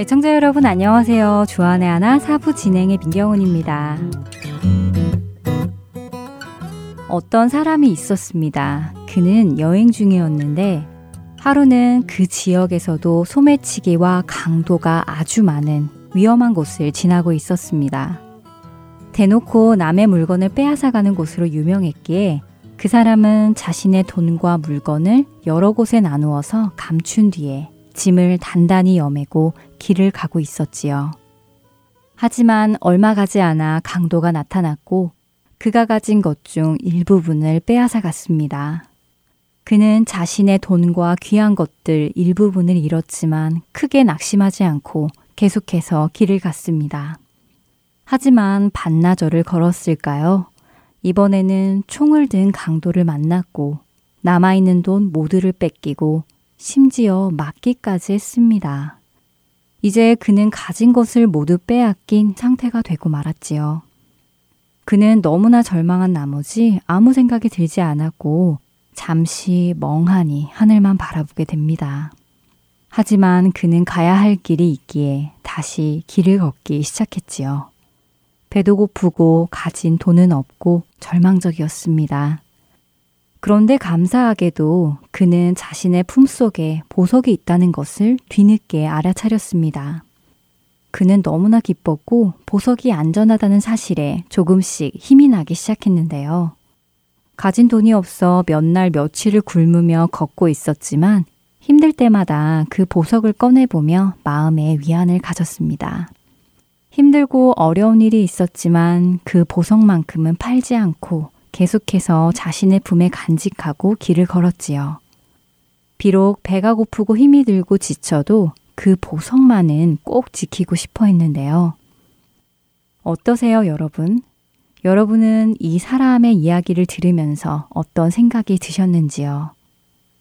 애청자 여러분 안녕하세요. 주안의 하나 사부 진행의 민경훈입니다. 어떤 사람이 있었습니다. 그는 여행 중이었는데 하루는 그 지역에서도 소매치기와 강도가 아주 많은 위험한 곳을 지나고 있었습니다. 대놓고 남의 물건을 빼앗아가는 곳으로 유명했기에 그 사람은 자신의 돈과 물건을 여러 곳에 나누어서 감춘 뒤에 짐을 단단히 여매고 길을 가고 있었지요. 하지만 얼마 가지 않아 강도가 나타났고 그가 가진 것 중 일부분을 빼앗아 갔습니다. 그는 자신의 돈과 귀한 것들 일부분을 잃었지만 크게 낙심하지 않고 계속해서 길을 갔습니다. 하지만 반나절을 걸었을까요? 이번에는 총을 든 강도를 만났고 남아있는 돈 모두를 뺏기고 심지어 맞기까지 했습니다. 이제 그는 가진 것을 모두 빼앗긴 상태가 되고 말았지요. 그는 너무나 절망한 나머지 아무 생각이 들지 않았고 잠시 멍하니 하늘만 바라보게 됩니다. 하지만 그는 가야 할 길이 있기에 다시 길을 걷기 시작했지요. 배도 고프고 가진 돈은 없고 절망적이었습니다. 그런데 감사하게도 그는 자신의 품속에 보석이 있다는 것을 뒤늦게 알아차렸습니다. 그는 너무나 기뻤고 보석이 안전하다는 사실에 조금씩 힘이 나기 시작했는데요. 가진 돈이 없어 몇 날 며칠을 굶으며 걷고 있었지만 힘들 때마다 그 보석을 꺼내보며 마음의 위안을 가졌습니다. 힘들고 어려운 일이 있었지만 그 보석만큼은 팔지 않고 계속해서 자신의 품에 간직하고 길을 걸었지요. 비록 배가 고프고 힘이 들고 지쳐도 그 보석만은 꼭 지키고 싶어 했는데요. 어떠세요, 여러분? 여러분은 이 사람의 이야기를 들으면서 어떤 생각이 드셨는지요?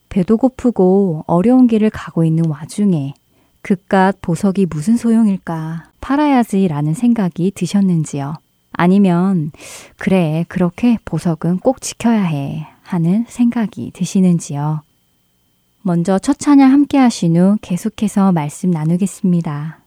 배도 고프고 어려운 길을 가고 있는 와중에 그깟 보석이 무슨 소용일까 팔아야지 라는 생각이 드셨는지요? 아니면 그래 그렇게 보석은 꼭 지켜야 해 하는 생각이 드시는지요? 먼저 첫 찬양 함께 하신 후 계속해서 말씀 나누겠습니다.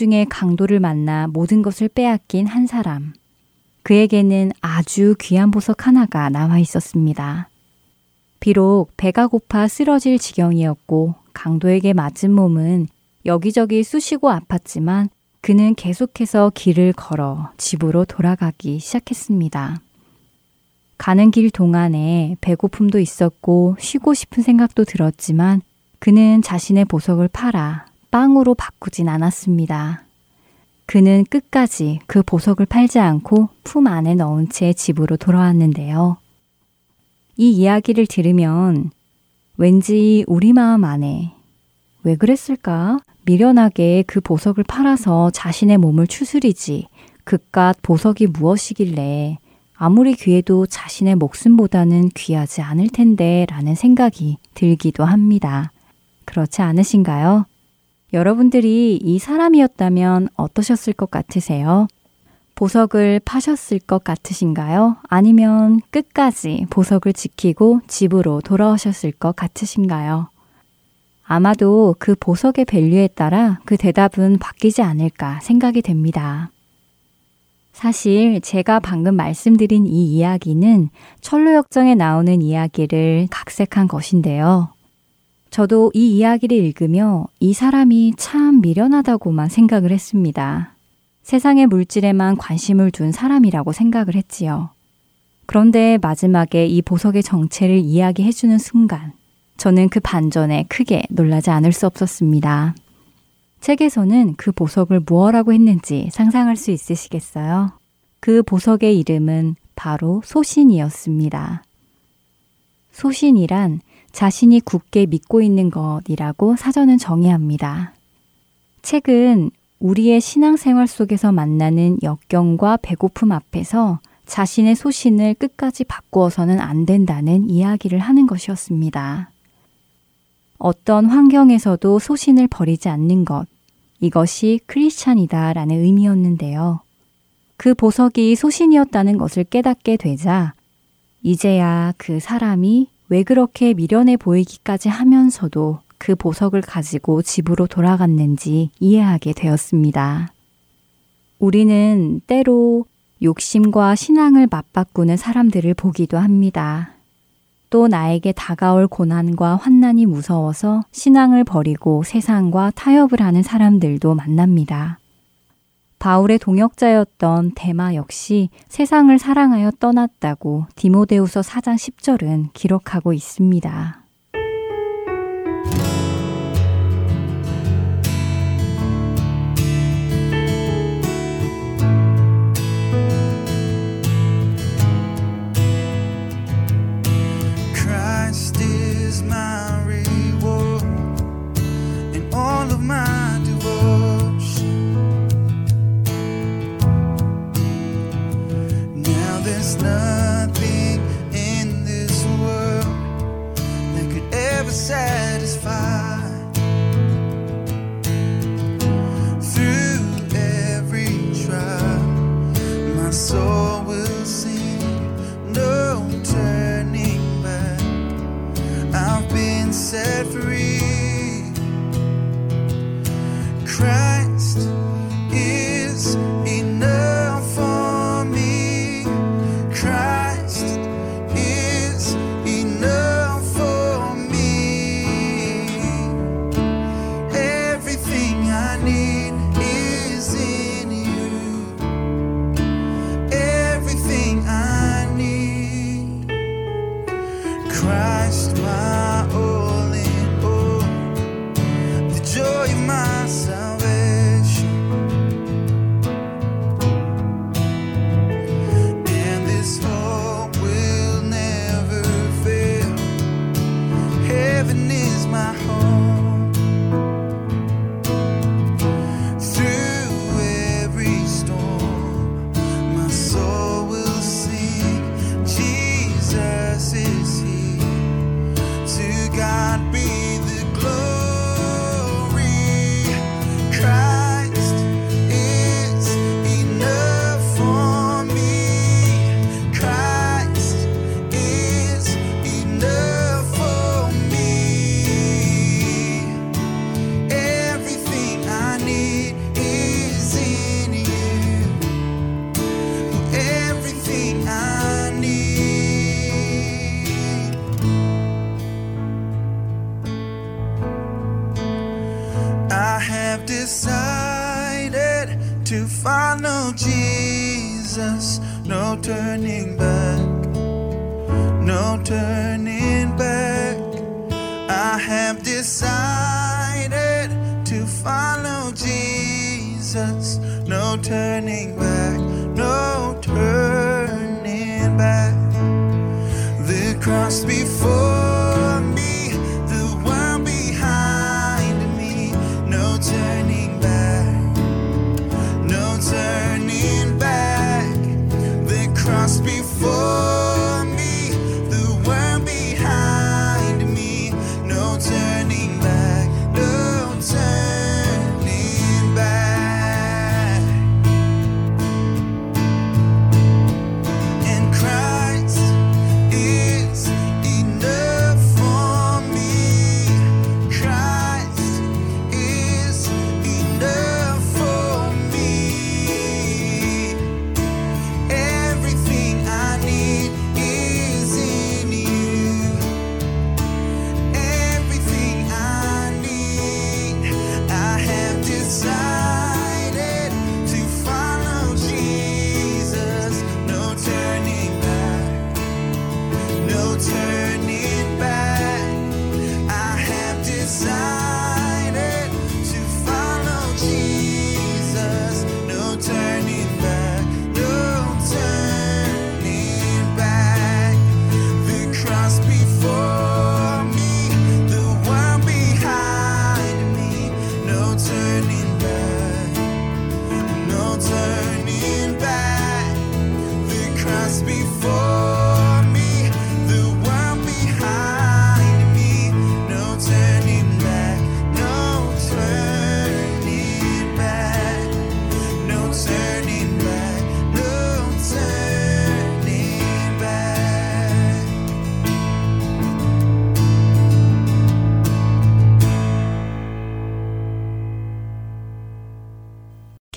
중에 강도를 만나 모든 것을 빼앗긴 한 사람. 그에게는 아주 귀한 보석 하나가 남아 있었습니다. 비록 배가 고파 쓰러질 지경이었고 강도에게 맞은 몸은 여기저기 쑤시고 아팠지만 그는 계속해서 길을 걸어 집으로 돌아가기 시작했습니다. 가는 길 동안에 배고픔도 있었고 쉬고 싶은 생각도 들었지만 그는 자신의 보석을 팔아 빵으로 바꾸진 않았습니다. 그는 끝까지 그 보석을 팔지 않고 품 안에 넣은 채 집으로 돌아왔는데요. 이 이야기를 들으면 왠지 우리 마음 안에 왜 그랬을까? 미련하게 그 보석을 팔아서 자신의 몸을 추스리지. 그깟 보석이 무엇이길래 아무리 귀해도 자신의 목숨보다는 귀하지 않을 텐데 라는 생각이 들기도 합니다. 그렇지 않으신가요? 여러분들이 이 사람이었다면 어떠셨을 것 같으세요? 보석을 파셨을 것 같으신가요? 아니면 끝까지 보석을 지키고 집으로 돌아오셨을 것 같으신가요? 아마도 그 보석의 밸류에 따라 그 대답은 바뀌지 않을까 생각이 됩니다. 사실 제가 방금 말씀드린 이 이야기는 철로역정에 나오는 이야기를 각색한 것인데요. 저도 이 이야기를 읽으며 이 사람이 참 미련하다고만 생각을 했습니다. 세상의 물질에만 관심을 둔 사람이라고 생각을 했지요. 그런데 마지막에 이 보석의 정체를 이야기해주는 순간, 저는 그 반전에 크게 놀라지 않을 수 없었습니다. 책에서는 그 보석을 무엇라고 했는지 상상할 수 있으시겠어요? 그 보석의 이름은 바로 소신이었습니다. 소신이란 자신이 굳게 믿고 있는 것이라고 사전은 정의합니다. 책은 우리의 신앙생활 속에서 만나는 역경과 배고픔 앞에서 자신의 소신을 끝까지 바꾸어서는 안 된다는 이야기를 하는 것이었습니다. 어떤 환경에서도 소신을 버리지 않는 것, 이것이 크리스찬이다 라는 의미였는데요. 그 보석이 소신이었다는 것을 깨닫게 되자, 이제야 그 사람이 왜 그렇게 미련해 보이기까지 하면서도 그 보석을 가지고 집으로 돌아갔는지 이해하게 되었습니다. 우리는 때로 욕심과 신앙을 맞바꾸는 사람들을 보기도 합니다. 또 나에게 다가올 고난과 환난이 무서워서 신앙을 버리고 세상과 타협을 하는 사람들도 만납니다. 바울의 동역자였던 데마 역시 세상을 사랑하여 떠났다고 디모데우서 4장 10절은 기록하고 있습니다. satisfied through every trial. My soul will sing, no turning back. I've been set free.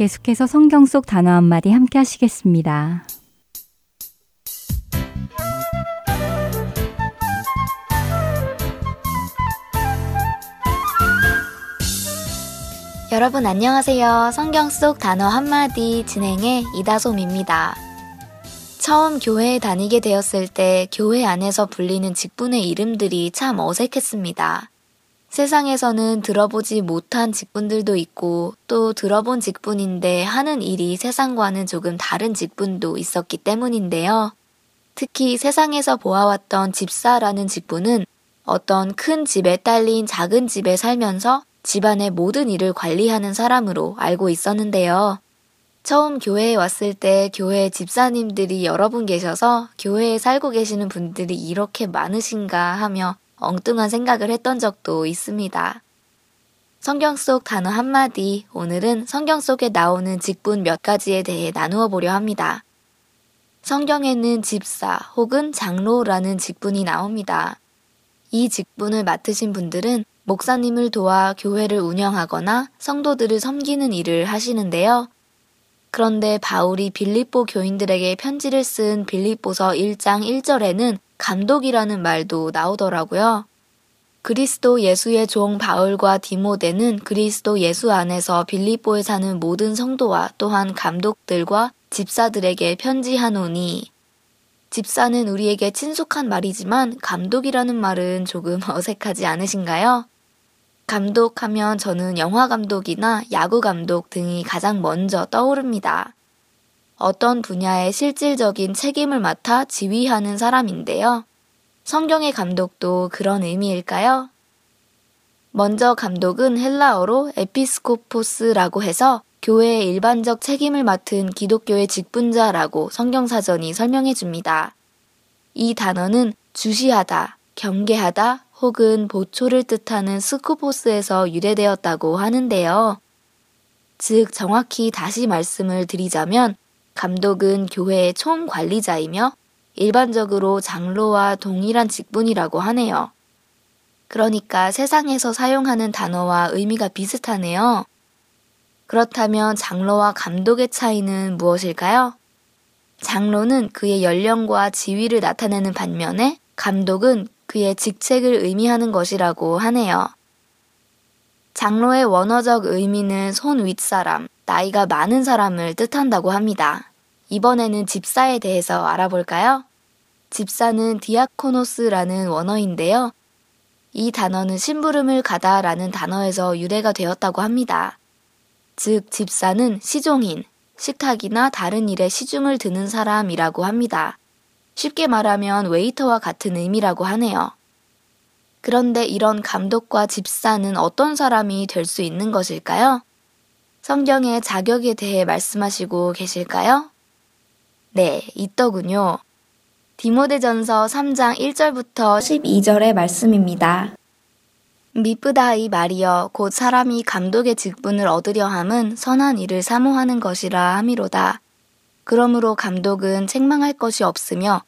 계속해서 성경 속 단어 한마디 함께 하시겠습니다. 여러분 안녕하세요. 성경 속 단어 한마디 진행의 이다솜입니다. 처음 교회에 다니게 되었을 때 교회 안에서 불리는 직분의 이름들이 참 어색했습니다. 세상에서는 들어보지 못한 직분들도 있고 또 들어본 직분인데 하는 일이 세상과는 조금 다른 직분도 있었기 때문인데요. 특히 세상에서 보아왔던 집사라는 직분은 어떤 큰 집에 딸린 작은 집에 살면서 집안의 모든 일을 관리하는 사람으로 알고 있었는데요. 처음 교회에 왔을 때 교회 집사님들이 여러 분 계셔서 교회에 살고 계시는 분들이 이렇게 많으신가 하며 엉뚱한 생각을 했던 적도 있습니다. 성경 속 단어 한마디, 오늘은 성경 속에 나오는 직분 몇 가지에 대해 나누어 보려 합니다. 성경에는 집사 혹은 장로라는 직분이 나옵니다. 이 직분을 맡으신 분들은 목사님을 도와 교회를 운영하거나 성도들을 섬기는 일을 하시는데요. 그런데 바울이 빌립보 교인들에게 편지를 쓴 빌립보서 1장 1절에는 감독이라는 말도 나오더라고요. 그리스도 예수의 종 바울과 디모데는 그리스도 예수 안에서 빌립보에 사는 모든 성도와 또한 감독들과 집사들에게 편지하노니 집사는 우리에게 친숙한 말이지만 감독이라는 말은 조금 어색하지 않으신가요? 감독하면 저는 영화 감독이나 야구 감독 등이 가장 먼저 떠오릅니다. 어떤 분야의 실질적인 책임을 맡아 지휘하는 사람인데요. 성경의 감독도 그런 의미일까요? 먼저 감독은 헬라어로 에피스코포스라고 해서 교회의 일반적 책임을 맡은 기독교의 직분자라고 성경사전이 설명해 줍니다. 이 단어는 주시하다, 경계하다 혹은 보초를 뜻하는 스코포스에서 유래되었다고 하는데요. 즉, 정확히 다시 말씀을 드리자면, 감독은 교회의 총 관리자이며 일반적으로 장로와 동일한 직분이라고 하네요. 그러니까 세상에서 사용하는 단어와 의미가 비슷하네요. 그렇다면 장로와 감독의 차이는 무엇일까요? 장로는 그의 연령과 지위를 나타내는 반면에 감독은 그의 직책을 의미하는 것이라고 하네요. 장로의 원어적 의미는 손 윗사람, 나이가 많은 사람을 뜻한다고 합니다. 이번에는 집사에 대해서 알아볼까요? 집사는 디아코노스라는 원어인데요. 이 단어는 심부름을 가다 라는 단어에서 유래가 되었다고 합니다. 즉, 집사는 시종인, 식탁이나 다른 일에 시중을 드는 사람이라고 합니다. 쉽게 말하면 웨이터와 같은 의미라고 하네요. 그런데 이런 감독과 집사는 어떤 사람이 될 수 있는 것일까요? 성경의 자격에 대해 말씀하시고 계실까요? 네, 있더군요. 디모데전서 3장 1절부터 12절의 말씀입니다. 미쁘다이 말이여 곧 사람이 감독의 직분을 얻으려 함은 선한 일을 사모하는 것이라 함이로다. 그러므로 감독은 책망할 것이 없으며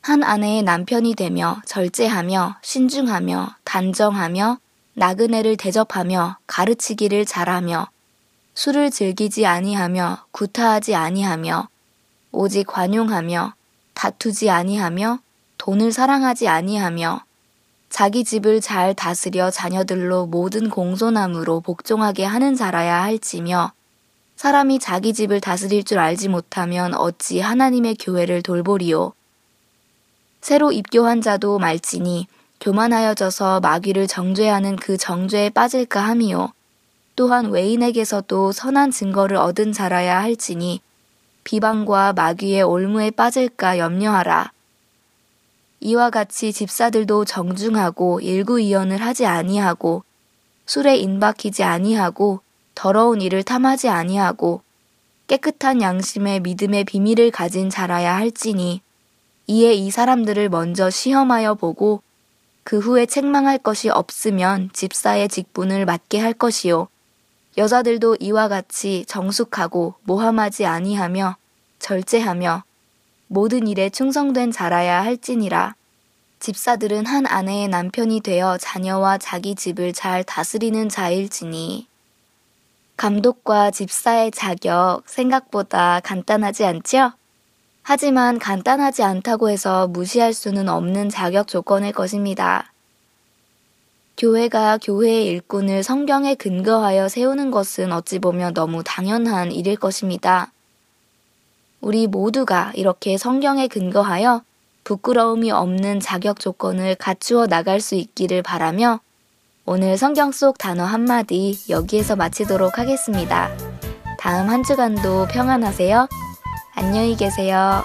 한 아내의 남편이 되며 절제하며 신중하며 단정하며 나그네를 대접하며 가르치기를 잘하며 술을 즐기지 아니하며 구타하지 아니하며 오직 관용하며 다투지 아니하며 돈을 사랑하지 아니하며 자기 집을 잘 다스려 자녀들로 모든 공손함으로 복종하게 하는 자라야 할지며 사람이 자기 집을 다스릴 줄 알지 못하면 어찌 하나님의 교회를 돌보리요. 새로 입교한 자도 말지니 교만하여져서 마귀를 정죄하는 그 정죄에 빠질까 함이요. 또한 외인에게서도 선한 증거를 얻은 자라야 할지니 비방과 마귀의 올무에 빠질까 염려하라. 이와 같이 집사들도 정중하고 일구이연을 하지 아니하고 술에 인박히지 아니하고 더러운 일을 탐하지 아니하고 깨끗한 양심의 믿음의 비밀을 가진 자라야 할지니 이에 이 사람들을 먼저 시험하여 보고 그 후에 책망할 것이 없으면 집사의 직분을 맡게 할 것이요. 여자들도 이와 같이 정숙하고 모함하지 아니하며 절제하며 모든 일에 충성된 자라야 할지니라. 집사들은 한 아내의 남편이 되어 자녀와 자기 집을 잘 다스리는 자일지니 감독과 집사의 자격 생각보다 간단하지 않죠? 하지만 간단하지 않다고 해서 무시할 수는 없는 자격 조건일 것입니다. 교회가 교회의 일꾼을 성경에 근거하여 세우는 것은 어찌 보면 너무 당연한 일일 것입니다. 우리 모두가 이렇게 성경에 근거하여 부끄러움이 없는 자격 조건을 갖추어 나갈 수 있기를 바라며 오늘 성경 속 단어 한마디 여기에서 마치도록 하겠습니다. 다음 한 주간도 평안하세요. 안녕히 계세요.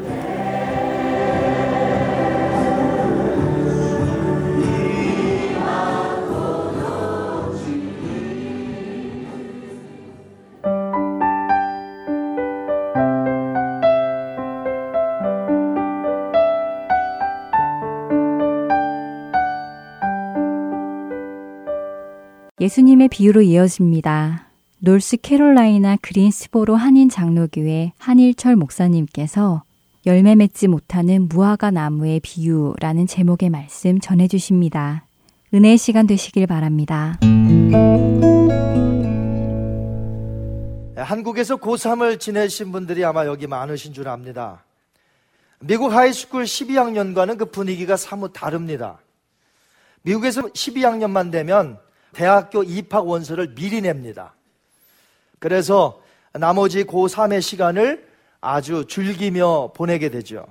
예수님의 비유로 이어집니다. 놀스캐롤라이나 그린스보로 한인 장로교회 한일철 목사님께서 열매 맺지 못하는 무화과 나무의 비유라는 제목의 말씀 전해 주십니다. 은혜의 시간 되시길 바랍니다. 한국에서 고3을 지내신 분들이 아마 여기 많으신 줄 압니다. 미국 high school 12학년과는 그 분위기가 사뭇 다릅니다. 미국에서 12학년만 되면 대학교 입학 원서를 미리 냅니다. 그래서 나머지 고3의 시간을 아주 즐기며 보내게 되죠.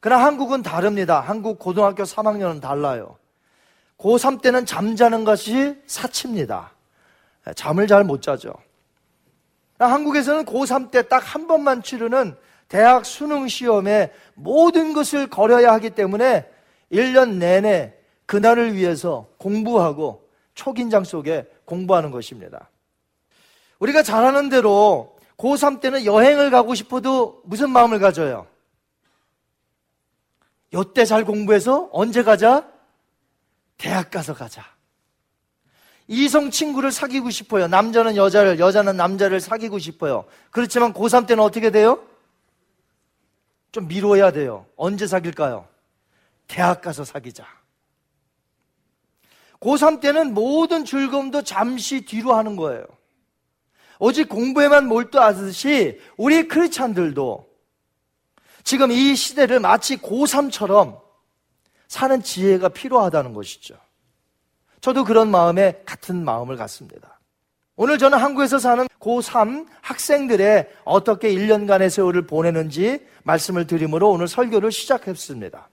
그러나 한국은 다릅니다. 한국 고등학교 3학년은 달라요. 고3 때는 잠자는 것이 사치입니다. 잠을 잘 못 자죠. 한국에서는 고3 때 딱 한 번만 치르는 대학 수능 시험에 모든 것을 걸어야 하기 때문에 1년 내내 그날을 위해서 공부하고 초긴장 속에 공부하는 것입니다. 우리가 잘 아는 대로 고3 때는 여행을 가고 싶어도 무슨 마음을 가져요? 요때 잘 공부해서 언제 가자? 대학 가서 가자. 이성 친구를 사귀고 싶어요. 남자는 여자를, 여자는 남자를 사귀고 싶어요. 그렇지만 고3 때는 어떻게 돼요? 좀 미뤄야 돼요. 언제 사귈까요? 대학 가서 사귀자. 고3 때는 모든 즐거움도 잠시 뒤로 하는 거예요. 오직 공부에만 몰두하듯이 우리 크리스찬들도 지금 이 시대를 마치 고3처럼 사는 지혜가 필요하다는 것이죠. 저도 그런 마음에 같은 마음을 갖습니다. 오늘 저는 한국에서 사는 고3 학생들의 어떻게 1년간의 세월을 보내는지 말씀을 드림으로 오늘 설교를 시작했습니다.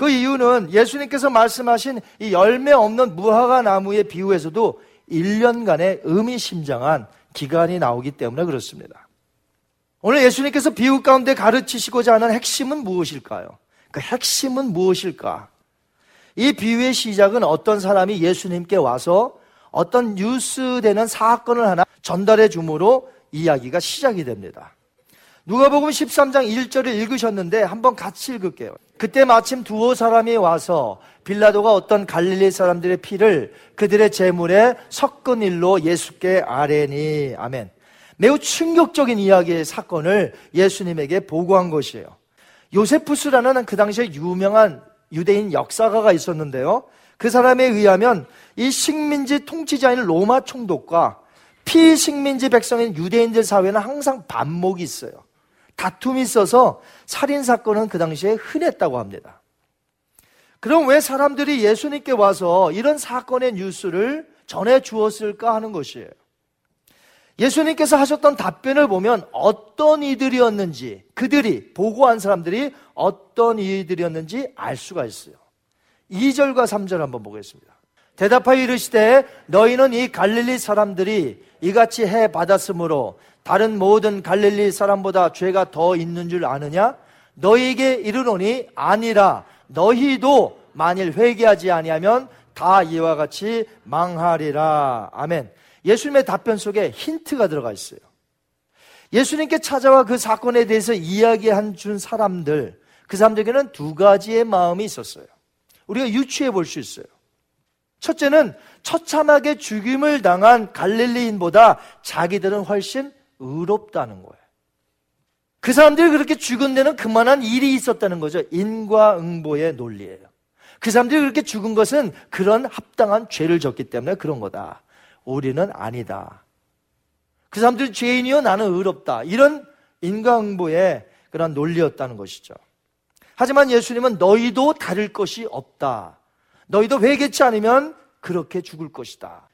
그 이유는 예수님께서 말씀하신 이 열매 없는 무화과 나무의 비유에서도 1년간의 의미심장한 기간이 나오기 때문에 그렇습니다. 오늘 예수님께서 비유 가운데 가르치시고자 하는 핵심은 무엇일까요? 그 핵심은 무엇일까? 이 비유의 시작은 어떤 사람이 예수님께 와서 어떤 뉴스 되는 사건을 하나 전달해 줌으로 이야기가 시작이 됩니다. 누가복음 13장 1절을 읽으셨는데 한번 같이 읽을게요. 그때 마침 두어 사람이 와서 빌라도가 어떤 갈릴리 사람들의 피를 그들의 재물에 섞은 일로 예수께 아뢰니 아멘. 매우 충격적인 이야기의 사건을 예수님에게 보고한 것이에요. 요세푸스라는 그 당시에 유명한 유대인 역사가가 있었는데요. 그 사람에 의하면 이 식민지 통치자인 로마 총독과 피식민지 백성인 유대인들 사회는 항상 반목이 있어요. 다툼이 있어서 살인 사건은 그 당시에 흔했다고 합니다. 그럼 왜 사람들이 예수님께 와서 이런 사건의 뉴스를 전해 주었을까 하는 것이에요. 예수님께서 하셨던 답변을 보면 어떤 이들이었는지 그들이 보고한 사람들이 어떤 이들이었는지 알 수가 있어요. 2절과 3절 한번 보겠습니다. 대답하여 이르시되 너희는 이 갈릴리 사람들이 이같이 해 받았으므로 다른 모든 갈릴리 사람보다 죄가 더 있는 줄 아느냐? 너희에게 이르노니 아니라 너희도 만일 회개하지 아니하면 다 이와 같이 망하리라. 아멘. 예수님의 답변 속에 힌트가 들어가 있어요. 예수님께 찾아와 그 사건에 대해서 이야기한 준 사람들, 그 사람들에게는 두 가지의 마음이 있었어요. 우리가 유추해 볼 수 있어요. 첫째는 처참하게 죽임을 당한 갈릴리인보다 자기들은 훨씬 의롭다는 거예요. 그 사람들이 그렇게 죽은 데는 그만한 일이 있었다는 거죠. 인과응보의 논리예요. 그 사람들이 그렇게 죽은 것은 그런 합당한 죄를 졌기 때문에 그런 거다. 우리는 아니다. 그 사람들이 죄인이요 나는 의롭다. 이런 인과응보의 그런 논리였다는 것이죠. 하지만 예수님은 너희도 다를 것이 없다. 너희도 회개치 않으면 그렇게 죽을 것이다.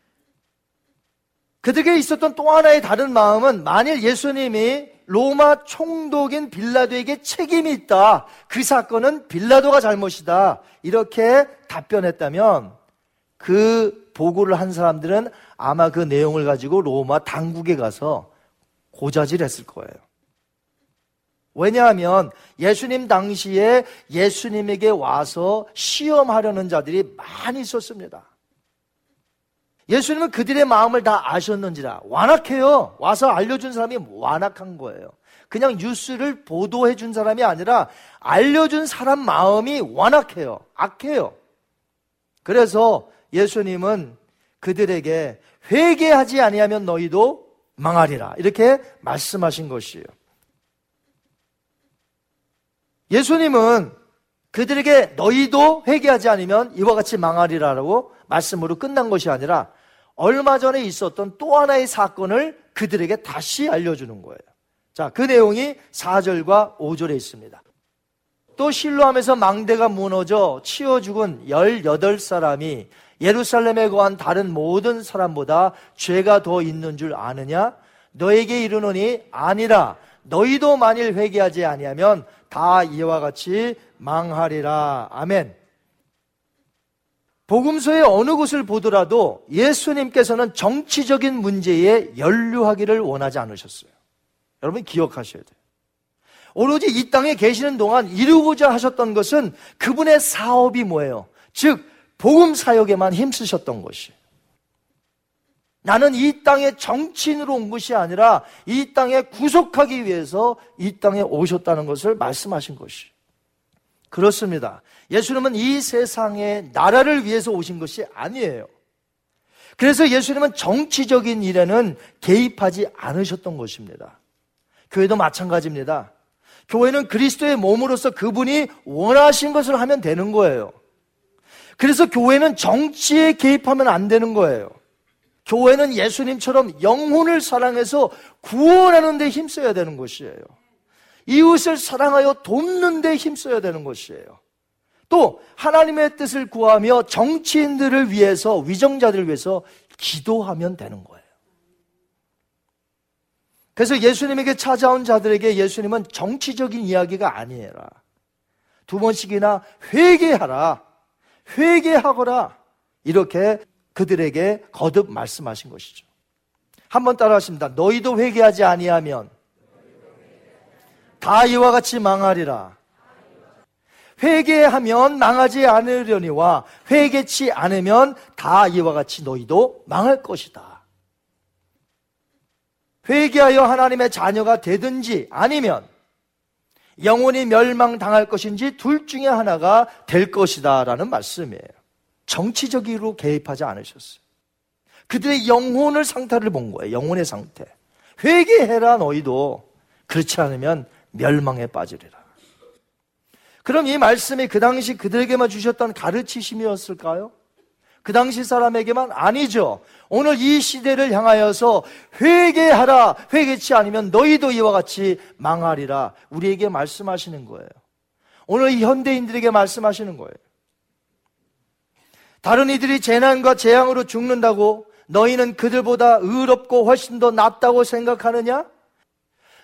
그들에게 있었던 또 하나의 다른 마음은 만일 예수님이 로마 총독인 빌라도에게 책임이 있다. 그 사건은 빌라도가 잘못이다. 이렇게 답변했다면 그 보고를 한 사람들은 아마 그 내용을 가지고 로마 당국에 가서 고자질했을 거예요. 왜냐하면 예수님 당시에 예수님에게 와서 시험하려는 자들이 많이 있었습니다. 예수님은 그들의 마음을 다 아셨는지라 완악해요. 와서 알려준 사람이 완악한 거예요. 그냥 뉴스를 보도해 준 사람이 아니라 알려준 사람 마음이 완악해요. 악해요. 그래서 예수님은 그들에게 회개하지 아니하면 너희도 망하리라. 이렇게 말씀하신 것이에요. 예수님은 그들에게 너희도 회개하지 않으면 이와 같이 망하리라라고 말씀으로 끝난 것이 아니라 얼마 전에 있었던 또 하나의 사건을 그들에게 다시 알려주는 거예요. 자, 그 내용이 4절과 5절에 있습니다. 또 실로함에서 망대가 무너져 치워 죽은 18사람이 예루살렘에 거한 다른 모든 사람보다 죄가 더 있는 줄 아느냐? 너에게 이르노니 아니라 너희도 만일 회개하지 아니하면 다 이와 같이 망하리라. 아멘. 복음서의 어느 곳을 보더라도 예수님께서는 정치적인 문제에 연루하기를 원하지 않으셨어요. 여러분 기억하셔야 돼요. 오로지 이 땅에 계시는 동안 이루고자 하셨던 것은 그분의 사업이 뭐예요? 즉, 복음 사역에만 힘쓰셨던 것이에요. 나는 이 땅에 정치인으로 온 것이 아니라 이 땅에 구속하기 위해서 이 땅에 오셨다는 것을 말씀하신 것이에요. 그렇습니다. 예수님은 이 세상의 나라를 위해서 오신 것이 아니에요. 그래서 예수님은 정치적인 일에는 개입하지 않으셨던 것입니다. 교회도 마찬가지입니다. 교회는 그리스도의 몸으로서 그분이 원하신 것을 하면 되는 거예요. 그래서 교회는 정치에 개입하면 안 되는 거예요. 교회는 예수님처럼 영혼을 사랑해서 구원하는 데 힘써야 되는 것이에요. 이웃을 사랑하여 돕는 데 힘써야 되는 것이에요. 또 하나님의 뜻을 구하며 정치인들을 위해서 위정자들을 위해서 기도하면 되는 거예요. 그래서 예수님에게 찾아온 자들에게 예수님은 정치적인 이야기가 아니라 두 번씩이나 회개하라. 회개하거라. 이렇게 그들에게 거듭 말씀하신 것이죠. 한번 따라 하십니다. 너희도 회개하지 아니하면 다 이와 같이 망하리라. 회개하면 망하지 않으려니와 회개치 않으면 다 이와 같이 너희도 망할 것이다. 회개하여 하나님의 자녀가 되든지 아니면 영원히 멸망당할 것인지 둘 중에 하나가 될 것이다 라는 말씀이에요. 정치적으로 개입하지 않으셨어요. 그들의 영혼을 상태를 본 거예요. 영혼의 상태. 회개해라 너희도 그렇지 않으면 멸망에 빠지리라. 그럼 이 말씀이 그 당시 그들에게만 주셨던 가르치심이었을까요? 그 당시 사람에게만 아니죠. 오늘 이 시대를 향하여서 회개하라. 회개치 않으면 너희도 이와 같이 망하리라. 우리에게 말씀하시는 거예요. 오늘 이 현대인들에게 말씀하시는 거예요. 다른 이들이 재난과 재앙으로 죽는다고 너희는 그들보다 의롭고 훨씬 더 낫다고 생각하느냐?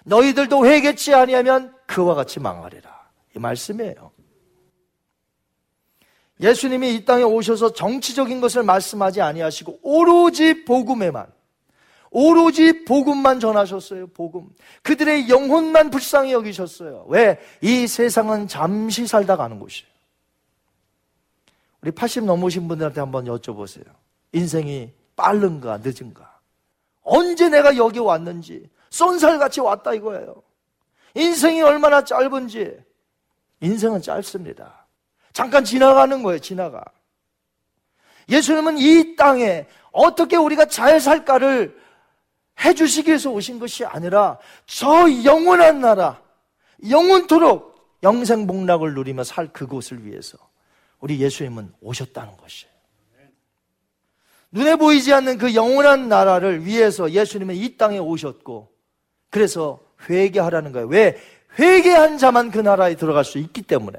너희들도 회개치 아니하면 그와 같이 망하리라. 이 말씀이에요. 예수님이 이 땅에 오셔서 정치적인 것을 말씀하지 아니하시고 오로지 복음에만 오로지 복음만 전하셨어요. 복음. 그들의 영혼만 불쌍히 여기셨어요. 왜? 이 세상은 잠시 살다 가는 곳이에요. 우리 80 넘으신 분들한테 한번 여쭤보세요. 인생이 빠른가 늦은가? 언제 내가 여기 왔는지 쏜살같이 왔다 이거예요. 인생이 얼마나 짧은지 인생은 짧습니다. 잠깐 지나가는 거예요, 지나가. 예수님은 이 땅에 어떻게 우리가 잘 살까를 해주시기 위해서 오신 것이 아니라 저 영원한 나라, 영원토록 영생 복락을 누리며 살 그곳을 위해서 우리 예수님은 오셨다는 것이에요. 눈에 보이지 않는 그 영원한 나라를 위해서 예수님은 이 땅에 오셨고 그래서 회개하라는 거예요. 왜? 회개한 자만 그 나라에 들어갈 수 있기 때문에.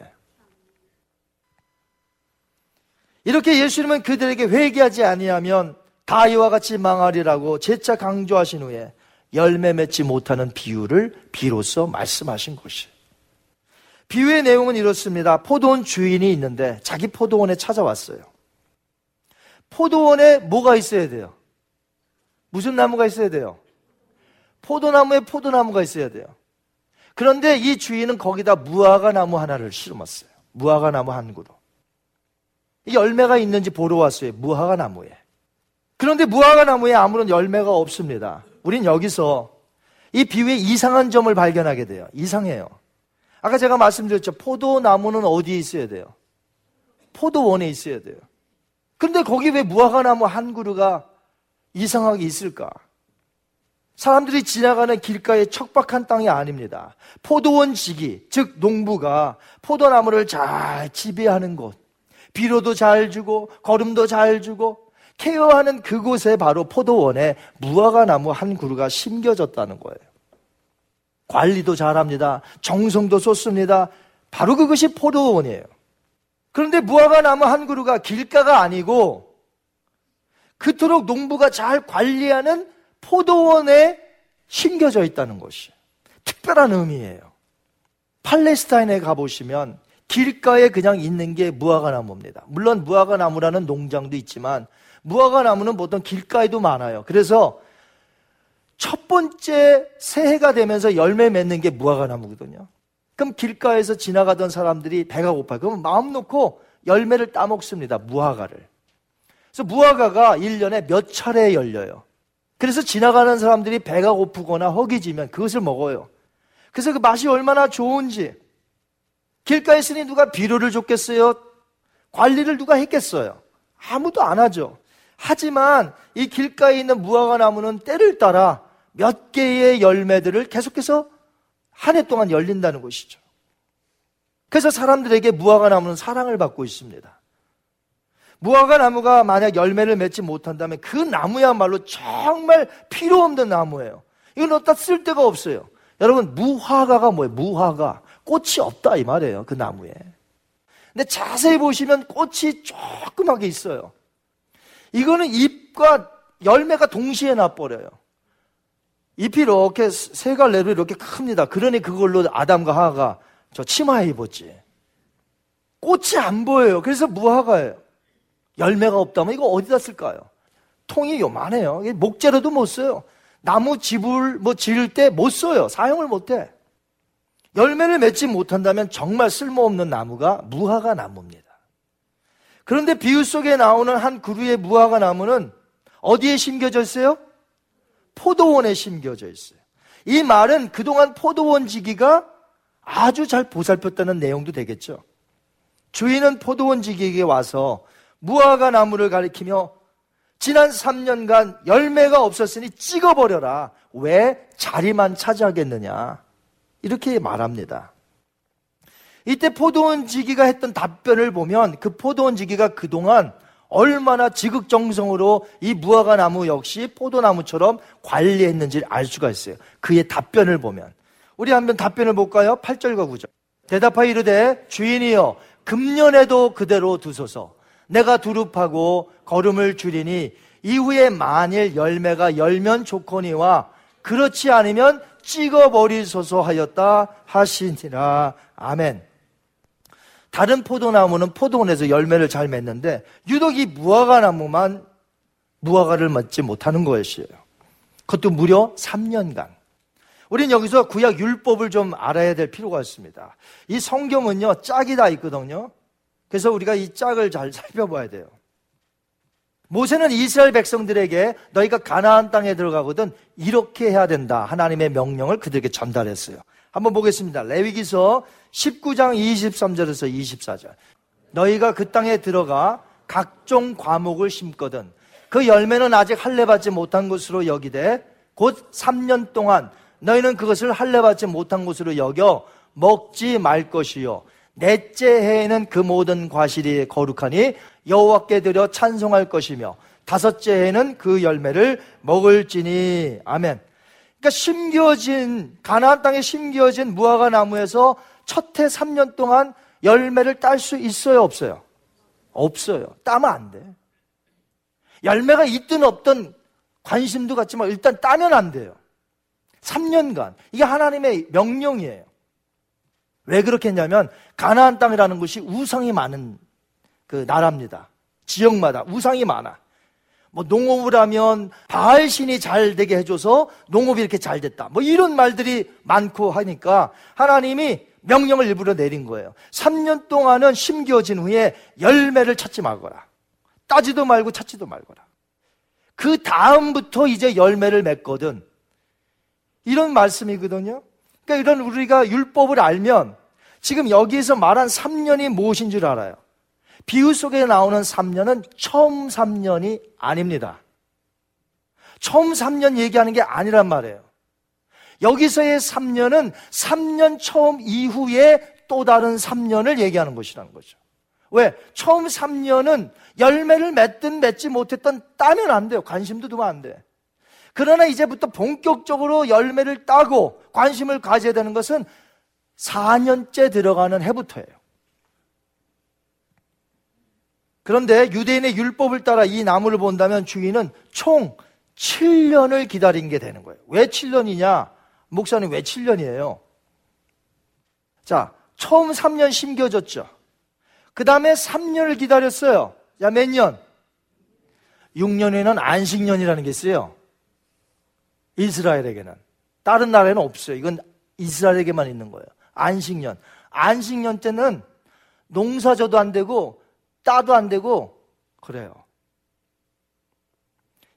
이렇게 예수님은 그들에게 회개하지 아니하면 다 이와 같이 망하리라고 재차 강조하신 후에 열매 맺지 못하는 비유를 비로소 말씀하신 것이에요. 비유의 내용은 이렇습니다. 포도원 주인이 있는데 자기 포도원에 찾아왔어요. 포도원에 뭐가 있어야 돼요? 무슨 나무가 있어야 돼요? 포도나무에 포도나무가 있어야 돼요. 그런데 이 주인은 거기다 무화과 나무 하나를 심었어요. 무화과 나무 한 그루. 이 열매가 있는지 보러 왔어요. 무화과 나무에. 그런데 무화과 나무에 아무런 열매가 없습니다. 우린 여기서 이 비유의 이상한 점을 발견하게 돼요. 이상해요. 아까 제가 말씀드렸죠. 포도나무는 어디에 있어야 돼요? 포도원에 있어야 돼요. 근데 거기 왜 무화과 나무 한 그루가 이상하게 있을까? 사람들이 지나가는 길가의 척박한 땅이 아닙니다. 포도원 지기, 즉 농부가 포도나무를 잘 지배하는 곳, 비료도 잘 주고 거름도 잘 주고 케어하는 그곳에 바로 포도원에 무화과 나무 한 그루가 심겨졌다는 거예요. 관리도 잘합니다. 정성도 쏟습니다. 바로 그것이 포도원이에요. 그런데 무화과 나무 한 그루가 길가가 아니고 그토록 농부가 잘 관리하는 포도원에 심겨져 있다는 것이 특별한 의미예요. 팔레스타인에 가보시면 길가에 그냥 있는 게 무화과 나무입니다. 물론 무화과 나무라는 농장도 있지만 무화과 나무는 보통 길가에도 많아요. 그래서 첫 번째 새해가 되면서 열매 맺는 게 무화과 나무거든요. 그럼 길가에서 지나가던 사람들이 배가 고파요. 그러면 마음 놓고 열매를 따먹습니다. 무화과를. 그래서 무화과가 1년에 몇 차례 열려요. 그래서 지나가는 사람들이 배가 고프거나 허기지면 그것을 먹어요. 그래서 그 맛이 얼마나 좋은지 길가에 있으니 누가 비료를 줬겠어요? 관리를 누가 했겠어요? 아무도 안 하죠. 하지만 이 길가에 있는 무화과 나무는 때를 따라 몇 개의 열매들을 계속해서 한 해 동안 열린다는 것이죠. 그래서 사람들에게 무화과 나무는 사랑을 받고 있습니다. 무화과 나무가 만약 열매를 맺지 못한다면 그 나무야말로 정말 필요 없는 나무예요. 이건 어디다 쓸 데가 없어요. 여러분, 무화과가 뭐예요? 무화과. 꽃이 없다 이 말이에요. 그 나무에. 근데 자세히 보시면 꽃이 조그맣게 있어요. 이거는 잎과 열매가 동시에 나버려요. 잎이 이렇게 세 갈래로 이렇게 큽니다. 그러니 그걸로 아담과 하하가 저 치마에 입었지. 꽃이 안 보여요. 그래서 무화과예요. 열매가 없다면 이거 어디다 쓸까요? 통이 요만해요. 목재로도 못 써요. 나무 집을 뭐 지을 때 못 써요. 사용을 못 해. 열매를 맺지 못한다면 정말 쓸모없는 나무가 무화과 나무입니다. 그런데 비유 속에 나오는 한 그루의 무화과 나무는 어디에 심겨져 있어요? 포도원에 심겨져 있어요. 이 말은 그동안 포도원 지기가 아주 잘 보살폈다는 내용도 되겠죠. 주인은 포도원 지기에게 와서 무화과 나무를 가리키며 지난 3년간 열매가 없었으니 찍어버려라. 왜 자리만 차지하겠느냐. 이렇게 말합니다. 이때 포도원 지기가 했던 답변을 보면 그 포도원 지기가 그동안 얼마나 지극정성으로 이 무화과 나무 역시 포도나무처럼 관리했는지를 알 수가 있어요. 그의 답변을 보면. 우리 한번 답변을 볼까요? 8절과 9절. 대답하여 이르되 주인이여 금년에도 그대로 두소서 내가 두릅하고 걸음을 줄이니 이후에 만일 열매가 열면 좋거니와 그렇지 않으면 찍어버리소서 하였다 하시니라 아멘 다른 포도나무는 포도원에서 열매를 잘 맺는데 유독 이 무화과 나무만 무화과를 맺지 못하는 것이에요 그것도 무려 3년간 우린 여기서 구약 율법을 좀 알아야 될 필요가 있습니다. 이 성경은요, 짝이 다 있거든요. 그래서 우리가 이 짝을 잘 살펴봐야 돼요. 모세는 이스라엘 백성들에게 너희가 가나안 땅에 들어가거든 이렇게 해야 된다. 하나님의 명령을 그들에게 전달했어요. 한번 보겠습니다. 레위기서 19장 23절에서 24절. 너희가 그 땅에 들어가 각종 과목을 심거든 그 열매는 아직 할례 받지 못한 것으로 여기되 곧 3년 동안 너희는 그것을 할례 받지 못한 것으로 여겨 먹지 말 것이요 넷째 해에는 그 모든 과실이 거룩하니 여호와께 드려 찬송할 것이며 다섯째 해에는 그 열매를 먹을지니 아멘. 그러니까 심겨진 가나안 땅에 심겨진 무화과 나무에서 첫 해 3년 동안 열매를 딸 수 있어요, 없어요? 없어요. 따면 안 돼. 열매가 있든 없든 관심도 갖지만 일단 따면 안 돼요. 3년간. 이게 하나님의 명령이에요. 왜 그렇게 했냐면 가나안 땅이라는 곳이 우상이 많은 그 나라입니다. 지역마다 우상이 많아. 뭐 농업을 하면 바알 신이 잘 되게 해줘서 농업이 이렇게 잘 됐다. 뭐 이런 말들이 많고 하니까 하나님이 명령을 일부러 내린 거예요. 3년 동안은 심겨진 후에 열매를 찾지 말거라. 따지도 말고 찾지도 말거라. 그 다음부터 이제 열매를 맺거든. 이런 말씀이거든요. 그러니까 이런 우리가 율법을 알면 지금 여기에서 말한 3년이 무엇인 줄 알아요. 비유 속에 나오는 3년은 처음 3년이 아닙니다. 처음 3년 얘기하는 게 아니란 말이에요. 여기서의 3년은 3년 처음 이후에 또 다른 3년을 얘기하는 것이라는 거죠. 왜? 처음 3년은 열매를 맺든 맺지 못했던 따면 안 돼요. 관심도 두면 안 돼. 그러나 이제부터 본격적으로 열매를 따고 관심을 가져야 되는 것은 4년째 들어가는 해부터예요. 그런데 유대인의 율법을 따라 이 나무를 본다면 주인은 총 7년을 기다린 게 되는 거예요. 왜 7년이냐? 목사님 왜 7년이에요? 자, 처음 3년 심겨졌죠. 그 다음에 3년을 기다렸어요. 야, 몇 년? 6년 에는 안식년이라는 게 있어요. 이스라엘에게는. 다른 나라에는 없어요. 이건 이스라엘에게만 있는 거예요. 안식년. 안식년 때는 농사져도 안 되고 따도 안 되고 그래요.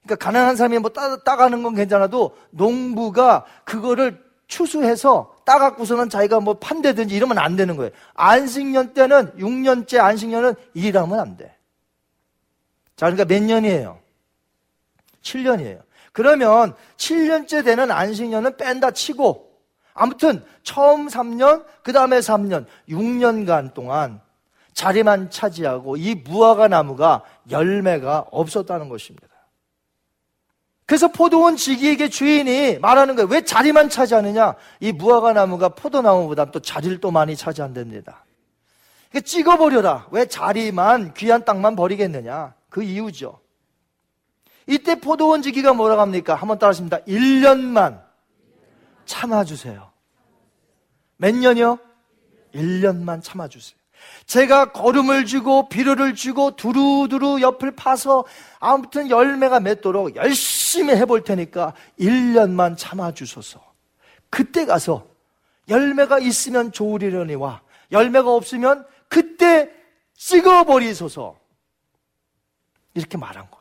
그러니까 가난한 사람이 뭐 따, 따가는 건 괜찮아도 농부가 그거를 추수해서 따갖고서는 자기가 뭐 판대든지 이러면 안 되는 거예요. 안식년 때는 6년째 안식년은 일하면 안 돼. 자, 그러니까 몇 년이에요? 7년이에요. 그러면 7년째 되는 안식년은 뺀다 치고 아무튼 처음 3년, 그 다음에 3년, 6년간 동안 자리만 차지하고 이 무화과 나무가 열매가 없었다는 것입니다. 그래서 포도원 지기에게 주인이 말하는 거예요. 왜 자리만 차지하느냐? 이 무화과 나무가 포도나무보다 또 자리를 또 많이 차지한답니다. 그러니까 찍어버려라. 왜 자리만, 귀한 땅만 버리겠느냐? 그 이유죠. 이때 포도원 지기가 뭐라고 합니까? 한번 따라하십니다. 1년만 참아주세요. 몇 년이요? 1년만 참아주세요. 제가 걸음을 주고 비료를 주고 두루두루 옆을 파서 아무튼 열매가 맺도록 열심히 해볼 테니까 1년만 참아주소서. 그때 가서 열매가 있으면 좋으리려니와 열매가 없으면 그때 찍어버리소서. 이렇게 말한 거예요.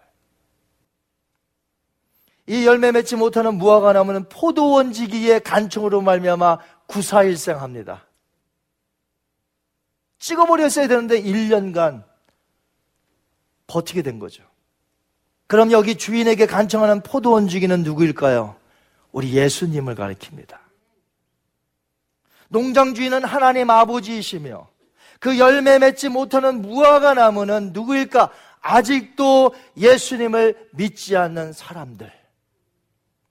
이 열매 맺지 못하는 무화과 나무는 포도원지기의 간청으로 말미암아 구사일생합니다. 찍어버렸어야 되는데 1년간 버티게 된 거죠. 그럼 여기 주인에게 간청하는 포도원 주기는 누구일까요? 우리 예수님을 가리킵니다. 농장 주인은 하나님 아버지이시며 그 열매 맺지 못하는 무화과 나무는 누구일까? 아직도 예수님을 믿지 않는 사람들.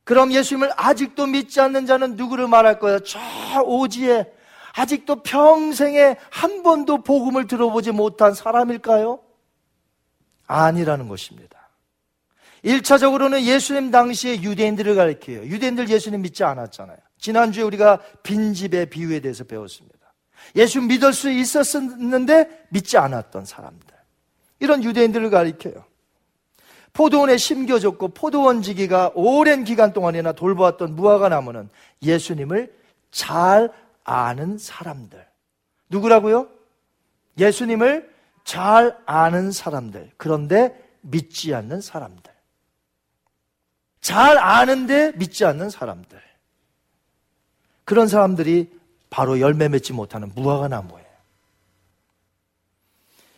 그럼 예수님을 아직도 믿지 않는 자는 누구를 말할 거예요? 저 오지에 아직도 평생에 한 번도 복음을 들어보지 못한 사람일까요? 아니라는 것입니다. 1차적으로는 예수님 당시에 유대인들을 가리켜요. 유대인들 예수님 믿지 않았잖아요. 지난주에 우리가 빈집의 비유에 대해서 배웠습니다. 예수 믿을 수 있었는데 믿지 않았던 사람들. 이런 유대인들을 가리켜요. 포도원에 심겨졌고 포도원 지기가 오랜 기간 동안이나 돌보았던 무화과 나무는 예수님을 잘 아는 사람들. 누구라고요? 예수님을 잘 아는 사람들. 그런데 믿지 않는 사람들. 잘 아는데 믿지 않는 사람들. 그런 사람들이 바로 열매 맺지 못하는 무화과 나무예요.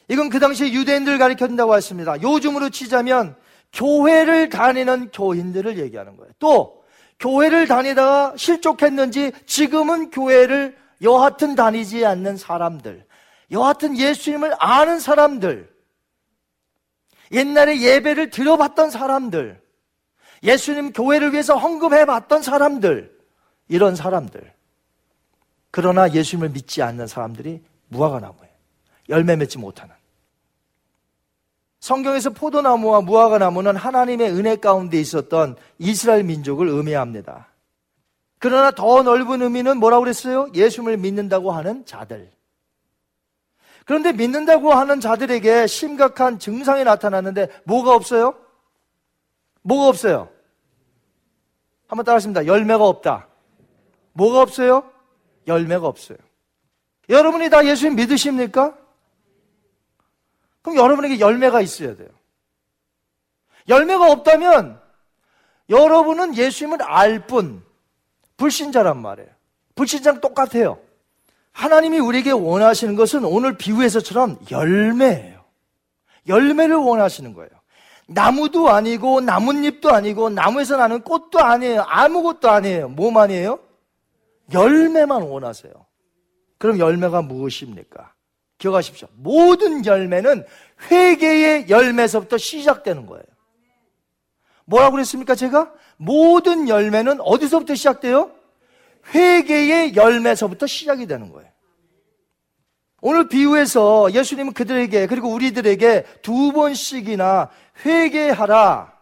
이건 그 당시 유대인들 가리킨다고 했습니다. 요즘으로 치자면 교회를 다니는 교인들을 얘기하는 거예요. 또 교회를 다니다가 실족했는지 지금은 교회를 여하튼 다니지 않는 사람들, 여하튼 예수님을 아는 사람들, 옛날에 예배를 들어봤던 사람들, 예수님 교회를 위해서 헌금해 봤던 사람들, 이런 사람들. 그러나 예수님을 믿지 않는 사람들이 무화과 나무예요. 열매 맺지 못하는. 성경에서 포도나무와 무화과 나무는 하나님의 은혜 가운데 있었던 이스라엘 민족을 의미합니다. 그러나 더 넓은 의미는 뭐라고 그랬어요? 예수님을 믿는다고 하는 자들. 그런데 믿는다고 하는 자들에게 심각한 증상이 나타났는데 뭐가 없어요? 뭐가 없어요? 한번 따라하십니다. 열매가 없다. 뭐가 없어요? 열매가 없어요. 여러분이 다 예수님 믿으십니까? 그럼 여러분에게 열매가 있어야 돼요. 열매가 없다면 여러분은 예수님을 알 뿐 불신자란 말이에요. 불신자랑 똑같아요. 하나님이 우리에게 원하시는 것은 오늘 비유에서처럼 열매예요. 열매를 원하시는 거예요. 나무도 아니고 나뭇잎도 아니고 나무에서 나는 꽃도 아니에요. 아무것도 아니에요. 뭐만 이에요? 열매만 원하세요. 그럼 열매가 무엇입니까? 기억하십시오. 모든 열매는 회개의 열매에서부터 시작되는 거예요. 뭐라고 그랬습니까, 제가? 모든 열매는 어디서부터 시작돼요? 회개의 열매에서부터 시작이 되는 거예요. 오늘 비유에서 예수님은 그들에게, 그리고 우리들에게 두 번씩이나 회개하라.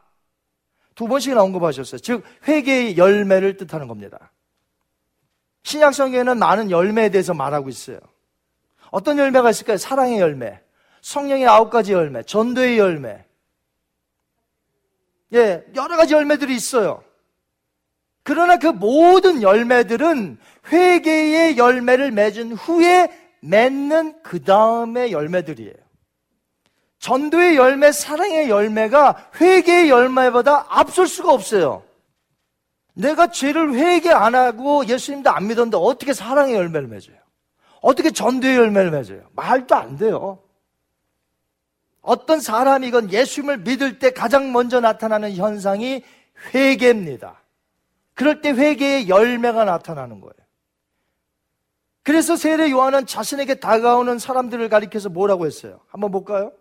두 번씩이나 언급하셨어요. 즉, 회개의 열매를 뜻하는 겁니다. 신약성경에는 많은 열매에 대해서 말하고 있어요. 어떤 열매가 있을까요? 사랑의 열매, 성령의 아홉 가지 열매, 전도의 열매. 예, 여러 가지 열매들이 있어요. 그러나 그 모든 열매들은 회개의 열매를 맺은 후에 맺는 그 다음의 열매들이에요. 전도의 열매, 사랑의 열매가 회개의 열매보다 앞설 수가 없어요. 내가 죄를 회개 안 하고 예수님도 안 믿었는데 어떻게 사랑의 열매를 맺어요? 어떻게 전도의 열매를 맺어요? 말도 안 돼요. 어떤 사람이건 예수님을 믿을 때 가장 먼저 나타나는 현상이 회개입니다. 그럴 때 회개의 열매가 나타나는 거예요. 그래서 세례 요한은 자신에게 다가오는 사람들을 가리켜서 뭐라고 했어요? 한번 볼까요?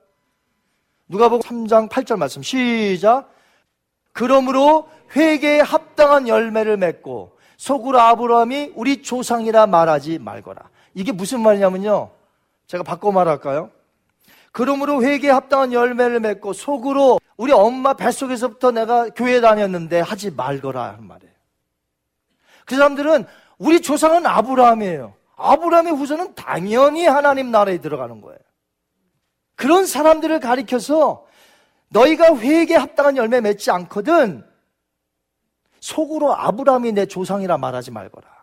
누가복음 3장 8절 말씀 시작. 그러므로 회개에 합당한 열매를 맺고 속으로 아브라함이 우리 조상이라 말하지 말거라. 이게 무슨 말이냐면요. 제가 바꿔 말할까요? 그러므로 회개에 합당한 열매를 맺고 속으로 우리 엄마 뱃속에서부터 내가 교회 다녔는데 하지 말거라 하는 말이에요. 그 사람들은 우리 조상은 아브라함이에요. 아브라함의 후손은 당연히 하나님 나라에 들어가는 거예요. 그런 사람들을 가리켜서 너희가 회개에 합당한 열매 맺지 않거든 속으로 아브라함이 내 조상이라 말하지 말거라.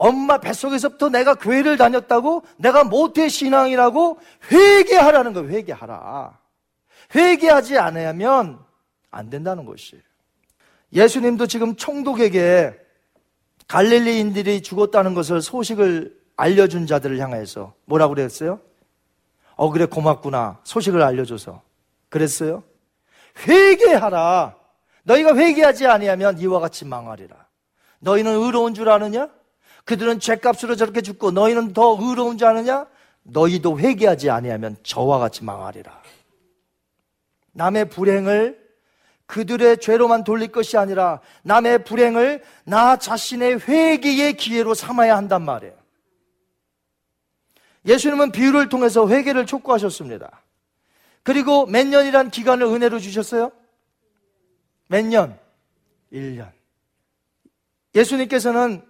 엄마 뱃속에서부터 내가 교회를 다녔다고 내가 모태 신앙이라고 회개하라는 거예요. 회개하라. 회개하지 않으면 안 된다는 것이에요. 예수님도 지금 총독에게 갈릴리인들이 죽었다는 것을 소식을 알려준 자들을 향해서 뭐라고 그랬어요? 어, 그래, 고맙구나. 소식을 알려줘서. 그랬어요? 회개하라. 너희가 회개하지 아니하면 이와 같이 망하리라. 너희는 의로운 줄 아느냐? 그들은 죄값으로 저렇게 죽고 너희는 더 의로운 줄 아느냐? 너희도 회개하지 아니하면 저와 같이 망하리라. 남의 불행을 그들의 죄로만 돌릴 것이 아니라 남의 불행을 나 자신의 회개의 기회로 삼아야 한단 말이에요. 예수님은 비유를 통해서 회개를 촉구하셨습니다. 그리고 몇 년이란 기간을 은혜로 주셨어요? 몇 년? 1년. 예수님께서는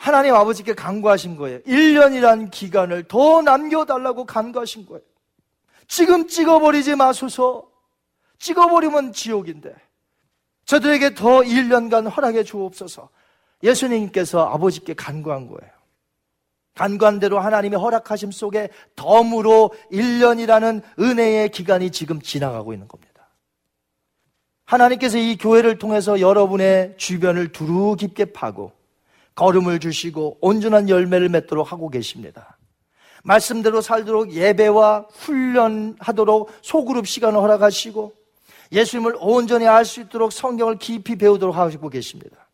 하나님 아버지께 간구하신 거예요. 1년이란 기간을 더 남겨달라고 간구하신 거예요. 지금 찍어버리지 마소서. 찍어버리면 지옥인데. 저들에게 더 1년간 허락해 주옵소서. 예수님께서 아버지께 간구한 거예요. 간구한 대로 하나님의 허락하심 속에 덤으로 1년이라는 은혜의 기간이 지금 지나가고 있는 겁니다. 하나님께서 이 교회를 통해서 여러분의 주변을 두루 깊게 파고 걸음을 주시고 온전한 열매를 맺도록 하고 계십니다. 말씀대로 살도록 예배와 훈련하도록 소그룹 시간을 허락하시고 예수님을 온전히 알 수 있도록 성경을 깊이 배우도록 하시고 계십니다.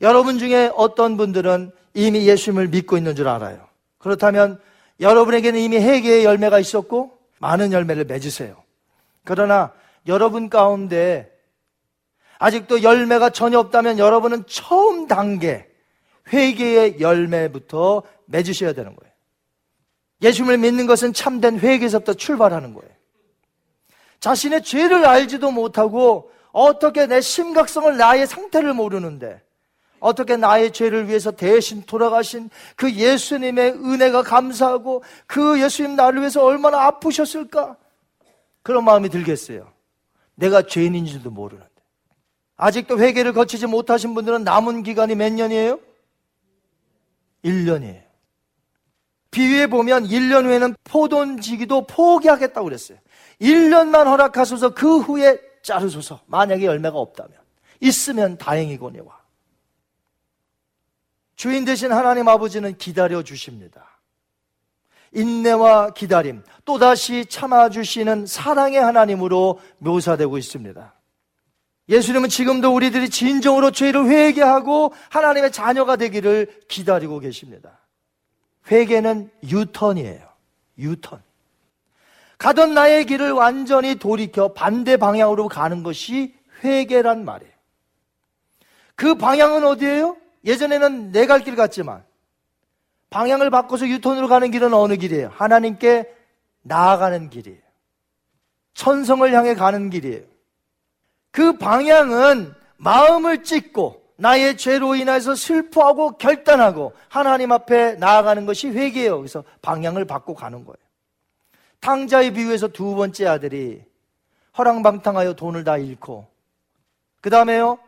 여러분 중에 어떤 분들은 이미 예수님을 믿고 있는 줄 알아요. 그렇다면 여러분에게는 이미 회개의 열매가 있었고 많은 열매를 맺으세요. 그러나 여러분 가운데 아직도 열매가 전혀 없다면 여러분은 처음 단계 회개의 열매부터 맺으셔야 되는 거예요. 예수님을 믿는 것은 참된 회개에서부터 출발하는 거예요. 자신의 죄를 알지도 못하고 어떻게 내 심각성을 나의 상태를 모르는데 어떻게 나의 죄를 위해서 대신 돌아가신 그 예수님의 은혜가 감사하고 그 예수님 나를 위해서 얼마나 아프셨을까? 그런 마음이 들겠어요. 내가 죄인인지도 모르는데. 아직도 회개를 거치지 못하신 분들은 남은 기간이 몇 년이에요? 1년이에요. 비유에 보면 1년 후에는 포돈지기도 포기하겠다고 그랬어요. 1년만 허락하소서 그 후에 자르소서. 만약에 열매가 없다면. 있으면 다행이거니와. 주인 되신 하나님 아버지는 기다려 주십니다. 인내와 기다림, 또다시 참아주시는 사랑의 하나님으로 묘사되고 있습니다. 예수님은 지금도 우리들이 진정으로 죄를 회개하고 하나님의 자녀가 되기를 기다리고 계십니다. 회개는 유턴이에요. 유턴. 가던 나의 길을 완전히 돌이켜 반대 방향으로 가는 것이 회개란 말이에요. 그 방향은 어디예요? 예전에는 내 갈 길 같지만 방향을 바꿔서 유턴으로 가는 길은 어느 길이에요? 하나님께 나아가는 길이에요. 천성을 향해 가는 길이에요. 그 방향은 마음을 찢고 나의 죄로 인해서 슬퍼하고 결단하고 하나님 앞에 나아가는 것이 회개예요. 그래서 방향을 바꿔 가는 거예요. 탕자의 비유에서 두 번째 아들이 허랑방탕하여 돈을 다 잃고 그 다음에요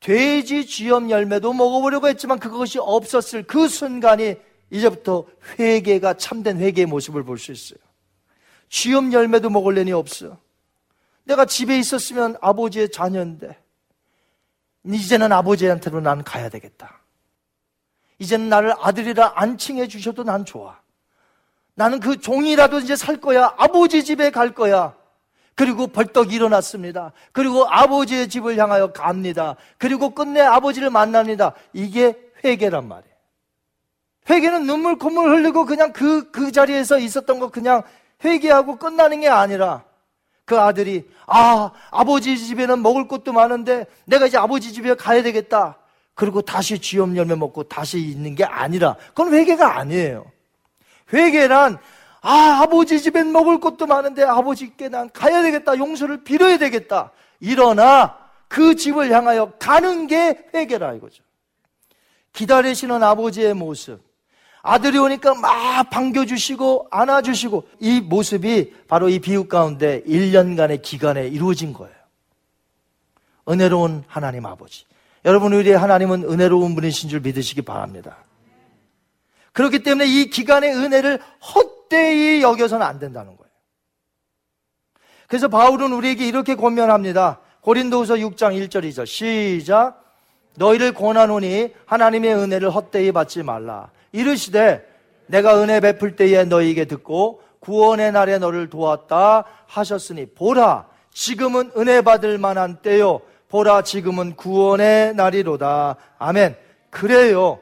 돼지 쥐염 열매도 먹어보려고 했지만 그것이 없었을 그 순간이 이제부터 회개가 참된 회개의 모습을 볼 수 있어요. 쥐염 열매도 먹을려니 없어. 내가 집에 있었으면 아버지의 자녀인데 이제는 아버지한테로 난 가야 되겠다. 이제는 나를 아들이라 안 칭해 주셔도 난 좋아. 나는 그 종이라도 이제 살 거야. 아버지 집에 갈 거야. 그리고 벌떡 일어났습니다. 그리고 아버지의 집을 향하여 갑니다. 그리고 끝내 아버지를 만납니다. 이게 회개란 말이에요. 회개는 눈물 콧물 흘리고 그냥 그, 그 자리에서 있었던 거 그냥 회개하고 끝나는 게 아니라 그 아들이 아, 아버지 집에는 먹을 것도 많은데 내가 이제 아버지 집에 가야 되겠다. 그리고 다시 쥐염 열매 먹고 다시 있는 게 아니라 그건 회개가 아니에요. 회개란 아, 아버지 집엔 먹을 것도 많은데 아버지께 난 가야 되겠다. 용서를 빌어야 되겠다. 일어나 그 집을 향하여 가는 게 회개라 이거죠. 기다리시는 아버지의 모습. 아들이 오니까 막 반겨주시고 안아주시고 이 모습이 바로 이 비유 가운데 1년간의 기간에 이루어진 거예요. 은혜로운 하나님 아버지. 여러분, 우리의 하나님은 은혜로운 분이신 줄 믿으시기 바랍니다. 그렇기 때문에 이 기간의 은혜를 헛되이 여겨서는 안 된다는 거예요. 그래서 바울은 우리에게 이렇게 권면합니다. 고린도후서 6장 1절 2절 시작 너희를 권하노니 하나님의 은혜를 헛되이 받지 말라. 이르시되 내가 은혜 베풀 때에 너희에게 듣고 구원의 날에 너를 도왔다 하셨으니 보라 지금은 은혜 받을 만한 때요 보라 지금은 구원의 날이로다. 아멘. 그래요.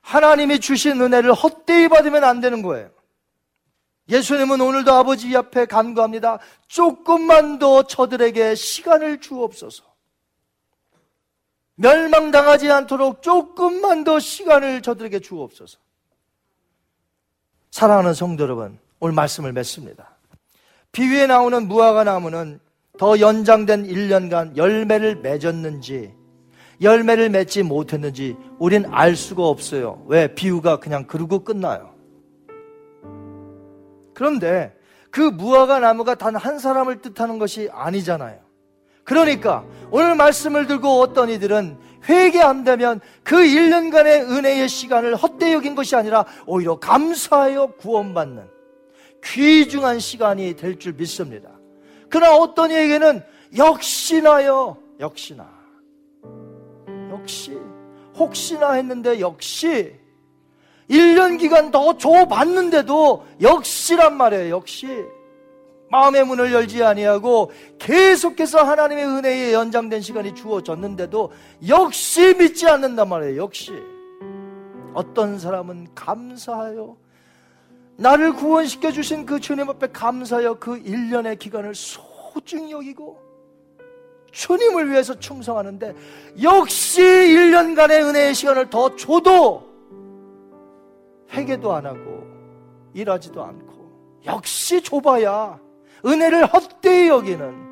하나님이 주신 은혜를 헛되이 받으면 안 되는 거예요. 예수님은 오늘도 아버지 앞에 간구합니다. 조금만 더 저들에게 시간을 주옵소서. 멸망당하지 않도록 조금만 더 시간을 저들에게 주옵소서. 사랑하는 성도 여러분, 오늘 말씀을 맺습니다. 비위에 나오는 무화과 나무는 더 연장된 1년간 열매를 맺었는지 열매를 맺지 못했는지 우린 알 수가 없어요. 왜? 비유가 그냥 그러고 끝나요. 그런데 그 무화과 나무가 단 한 사람을 뜻하는 것이 아니잖아요. 그러니까 오늘 말씀을 들고 어떤 이들은 회개 안 되면 그 1년간의 은혜의 시간을 헛되이 여긴 것이 아니라 오히려 감사하여 구원받는 귀중한 시간이 될 줄 믿습니다. 그러나 어떤 이에게는 역시나요, 역시나. 역시, 혹시나 했는데 역시 1년 기간 더 줘봤는데도 역시란 말이에요, 역시. 마음의 문을 열지 아니하고 계속해서 하나님의 은혜에 연장된 시간이 주어졌는데도 역시 믿지 않는단 말이에요. 역시 어떤 사람은 감사하여 나를 구원시켜 주신 그 주님 앞에 감사하여 그 1년의 기간을 소중히 여기고 주님을 위해서 충성하는데 역시 1년간의 은혜의 시간을 더 줘도 회개도 안 하고 일하지도 않고 역시 줘봐야 은혜를 헛되이 여기는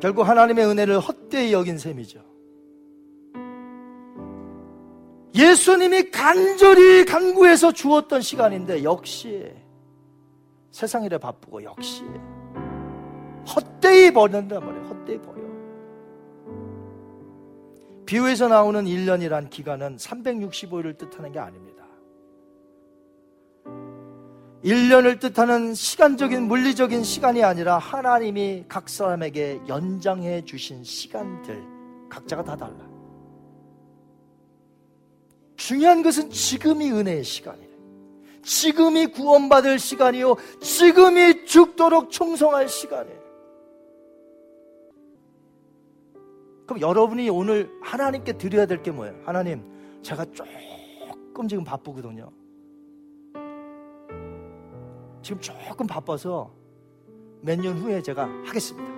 결국 하나님의 은혜를 헛되이 여긴 셈이죠. 예수님이 간절히 간구해서 주었던 시간인데 역시 세상 일에 바쁘고 역시 헛되이 버린단 말이에요. 헛되이 버려. 비유에서 나오는 1년이란 기간은 365일을 뜻하는 게 아닙니다. 1년을 뜻하는 시간적인 물리적인 시간이 아니라 하나님이 각 사람에게 연장해 주신 시간들 각자가 다 달라. 중요한 것은 지금이 은혜의 시간이에요. 지금이 구원받을 시간이요. 지금이 죽도록 충성할 시간이에요. 그럼 여러분이 오늘 하나님께 드려야 될 게 뭐예요? 하나님, 제가 조금 지금 바쁘거든요. 지금 조금 바빠서 몇 년 후에 제가 하겠습니다.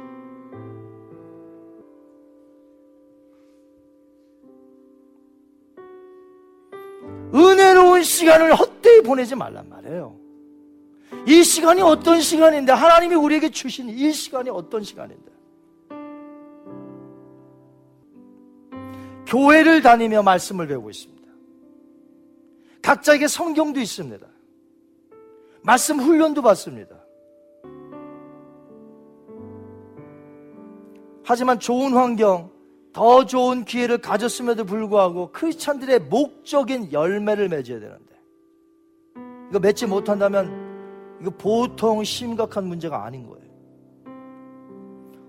은혜로운 시간을 헛되이 보내지 말란 말이에요. 이 시간이 어떤 시간인데, 하나님이 우리에게 주신 이 시간이 어떤 시간인데. 교회를 다니며 말씀을 배우고 있습니다. 각자에게 성경도 있습니다. 말씀 훈련도 받습니다. 하지만 좋은 환경, 더 좋은 기회를 가졌음에도 불구하고 크리스찬들의 목적인 열매를 맺어야 되는데 이거 맺지 못한다면 이거 보통 심각한 문제가 아닌 거예요.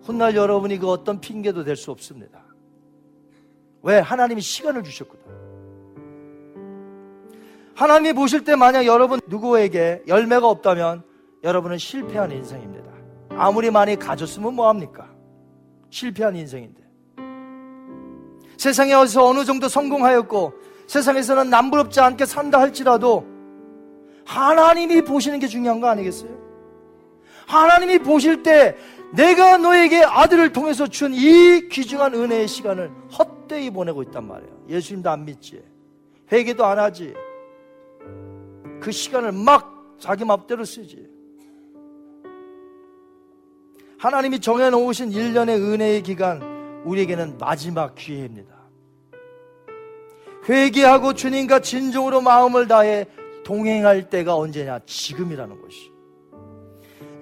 훗날 여러분이 그 어떤 핑계도 될 수 없습니다. 왜? 하나님이 시간을 주셨거든. 하나님이 보실 때 만약 여러분 누구에게 열매가 없다면 여러분은 실패한 인생입니다. 아무리 많이 가졌으면 뭐합니까? 실패한 인생인데. 세상에 어디서 어느 정도 성공하였고 세상에서는 남부럽지 않게 산다 할지라도 하나님이 보시는 게 중요한 거 아니겠어요? 하나님이 보실 때 내가 너에게 아들을 통해서 준 이 귀중한 은혜의 시간을 헛되이 보내고 있단 말이에요. 예수님도 안 믿지. 회개도 안 하지. 그 시간을 막 자기 맘대로 쓰지. 하나님이 정해놓으신 1년의 은혜의 기간, 우리에게는 마지막 기회입니다. 회개하고 주님과 진정으로 마음을 다해 동행할 때가 언제냐? 지금이라는 것이.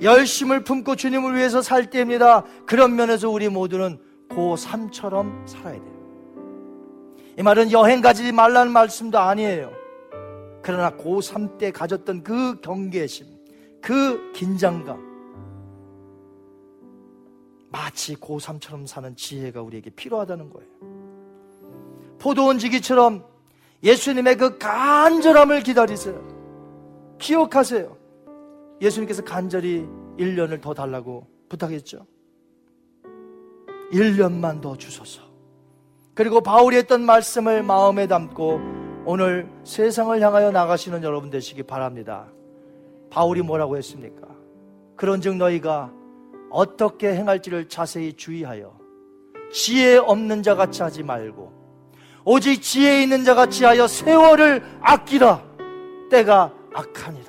열심을 품고 주님을 위해서 살 때입니다. 그런 면에서 우리 모두는 고3처럼 살아야 돼요. 이 말은 여행 가지 말라는 말씀도 아니에요. 그러나 고3 때 가졌던 그 경계심, 그 긴장감, 마치 고3처럼 사는 지혜가 우리에게 필요하다는 거예요. 포도원 지기처럼 예수님의 그 간절함을 기다리세요. 기억하세요. 예수님께서 간절히 1년을 더 달라고 부탁했죠. 1년만 더 주소서. 그리고 바울이 했던 말씀을 마음에 담고 오늘 세상을 향하여 나가시는 여러분 되시기 바랍니다. 바울이 뭐라고 했습니까? 그런즉 너희가 어떻게 행할지를 자세히 주의하여 지혜 없는 자 같이 하지 말고 오직 지혜 있는 자 같이 하여 세월을 아끼라 때가 악하니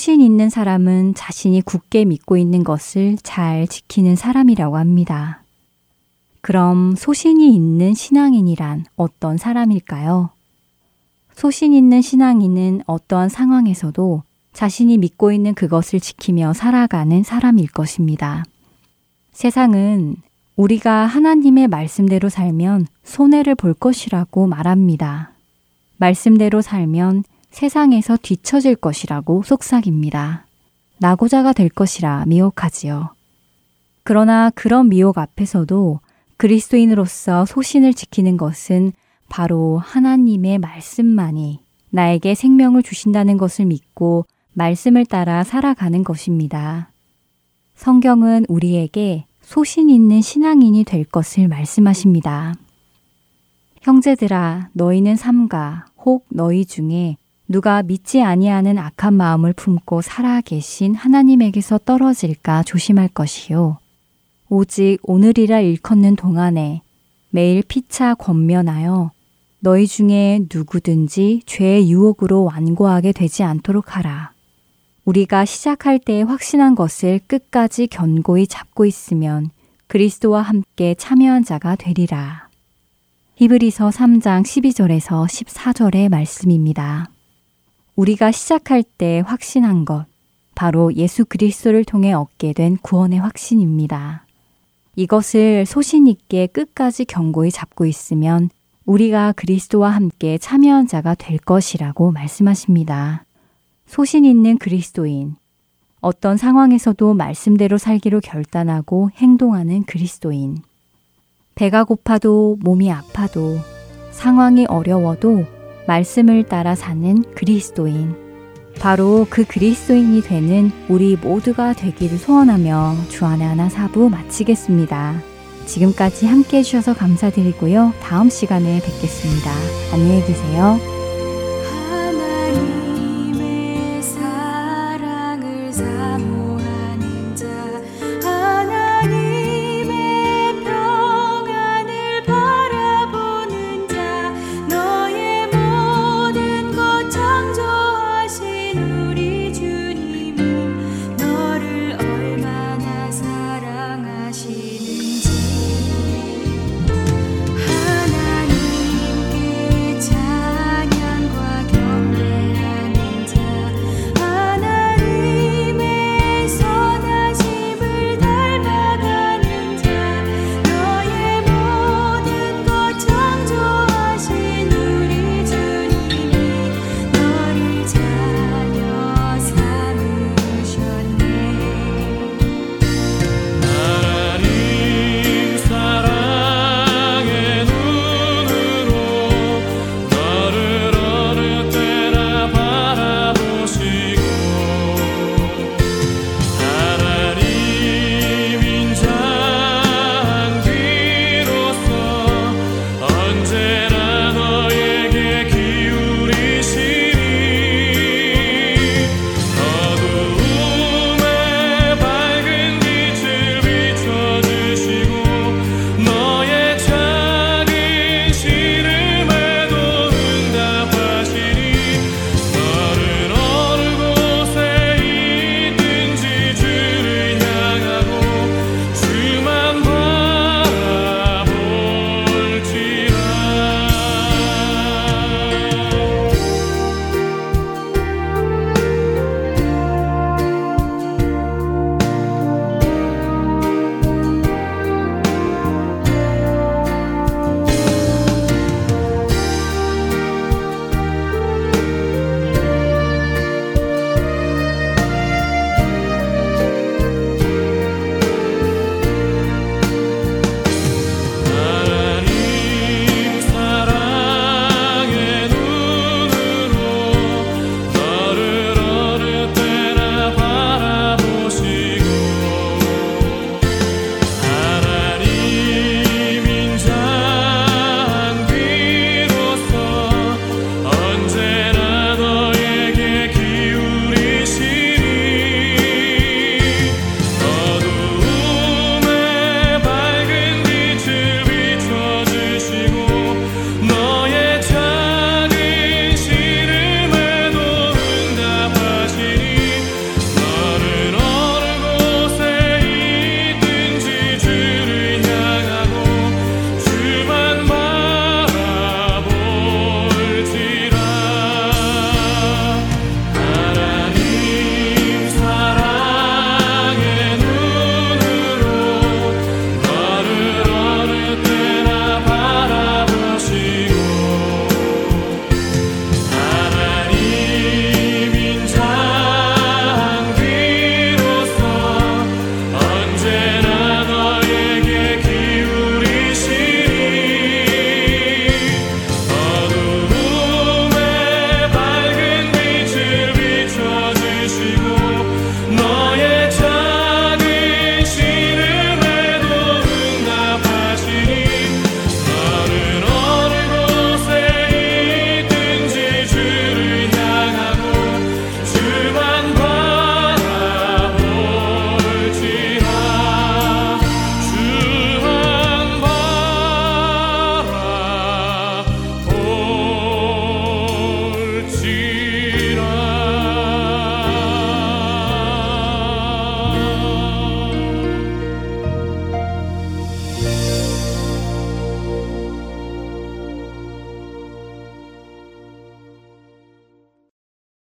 소신 있는 사람은 자신이 굳게 믿고 있는 것을 잘 지키는 사람이라고 합니다. 그럼 소신이 있는 신앙인이란 어떤 사람일까요? 소신 있는 신앙인은 어떠한 상황에서도 자신이 믿고 있는 그것을 지키며 살아가는 사람일 것입니다. 세상은 우리가 하나님의 말씀대로 살면 손해를 볼 것이라고 말합니다. 말씀대로 살면 세상에서 뒤처질 것이라고 속삭입니다. 낙오자가 될 것이라 미혹하지요. 그러나 그런 미혹 앞에서도 그리스도인으로서 소신을 지키는 것은 바로 하나님의 말씀만이 나에게 생명을 주신다는 것을 믿고 말씀을 따라 살아가는 것입니다. 성경은 우리에게 소신 있는 신앙인이 될 것을 말씀하십니다. 형제들아 너희는 삼가 혹 너희 중에 누가 믿지 아니하는 악한 마음을 품고 살아 계신 하나님에게서 떨어질까 조심할 것이요 오직 오늘이라 일컫는 동안에 매일 피차 권면하여 너희 중에 누구든지 죄의 유혹으로 완고하게 되지 않도록 하라. 우리가 시작할 때 확신한 것을 끝까지 견고히 잡고 있으면 그리스도와 함께 참여한 자가 되리라. 히브리서 3장 12절에서 14절의 말씀입니다. 우리가 시작할 때 확신한 것, 바로 예수 그리스도를 통해 얻게 된 구원의 확신입니다. 이것을 소신 있게 끝까지 견고히 잡고 있으면 우리가 그리스도와 함께 참여한 자가 될 것이라고 말씀하십니다. 소신 있는 그리스도인, 어떤 상황에서도 말씀대로 살기로 결단하고 행동하는 그리스도인, 배가 고파도 몸이 아파도 상황이 어려워도 말씀을 따라 사는 그리스도인, 바로 그 그리스도인이 되는 우리 모두가 되기를 소원하며 주안의 하나 사부 마치겠습니다. 지금까지 함께 해주셔서 감사드리고요. 다음 시간에 뵙겠습니다. 안녕히 계세요.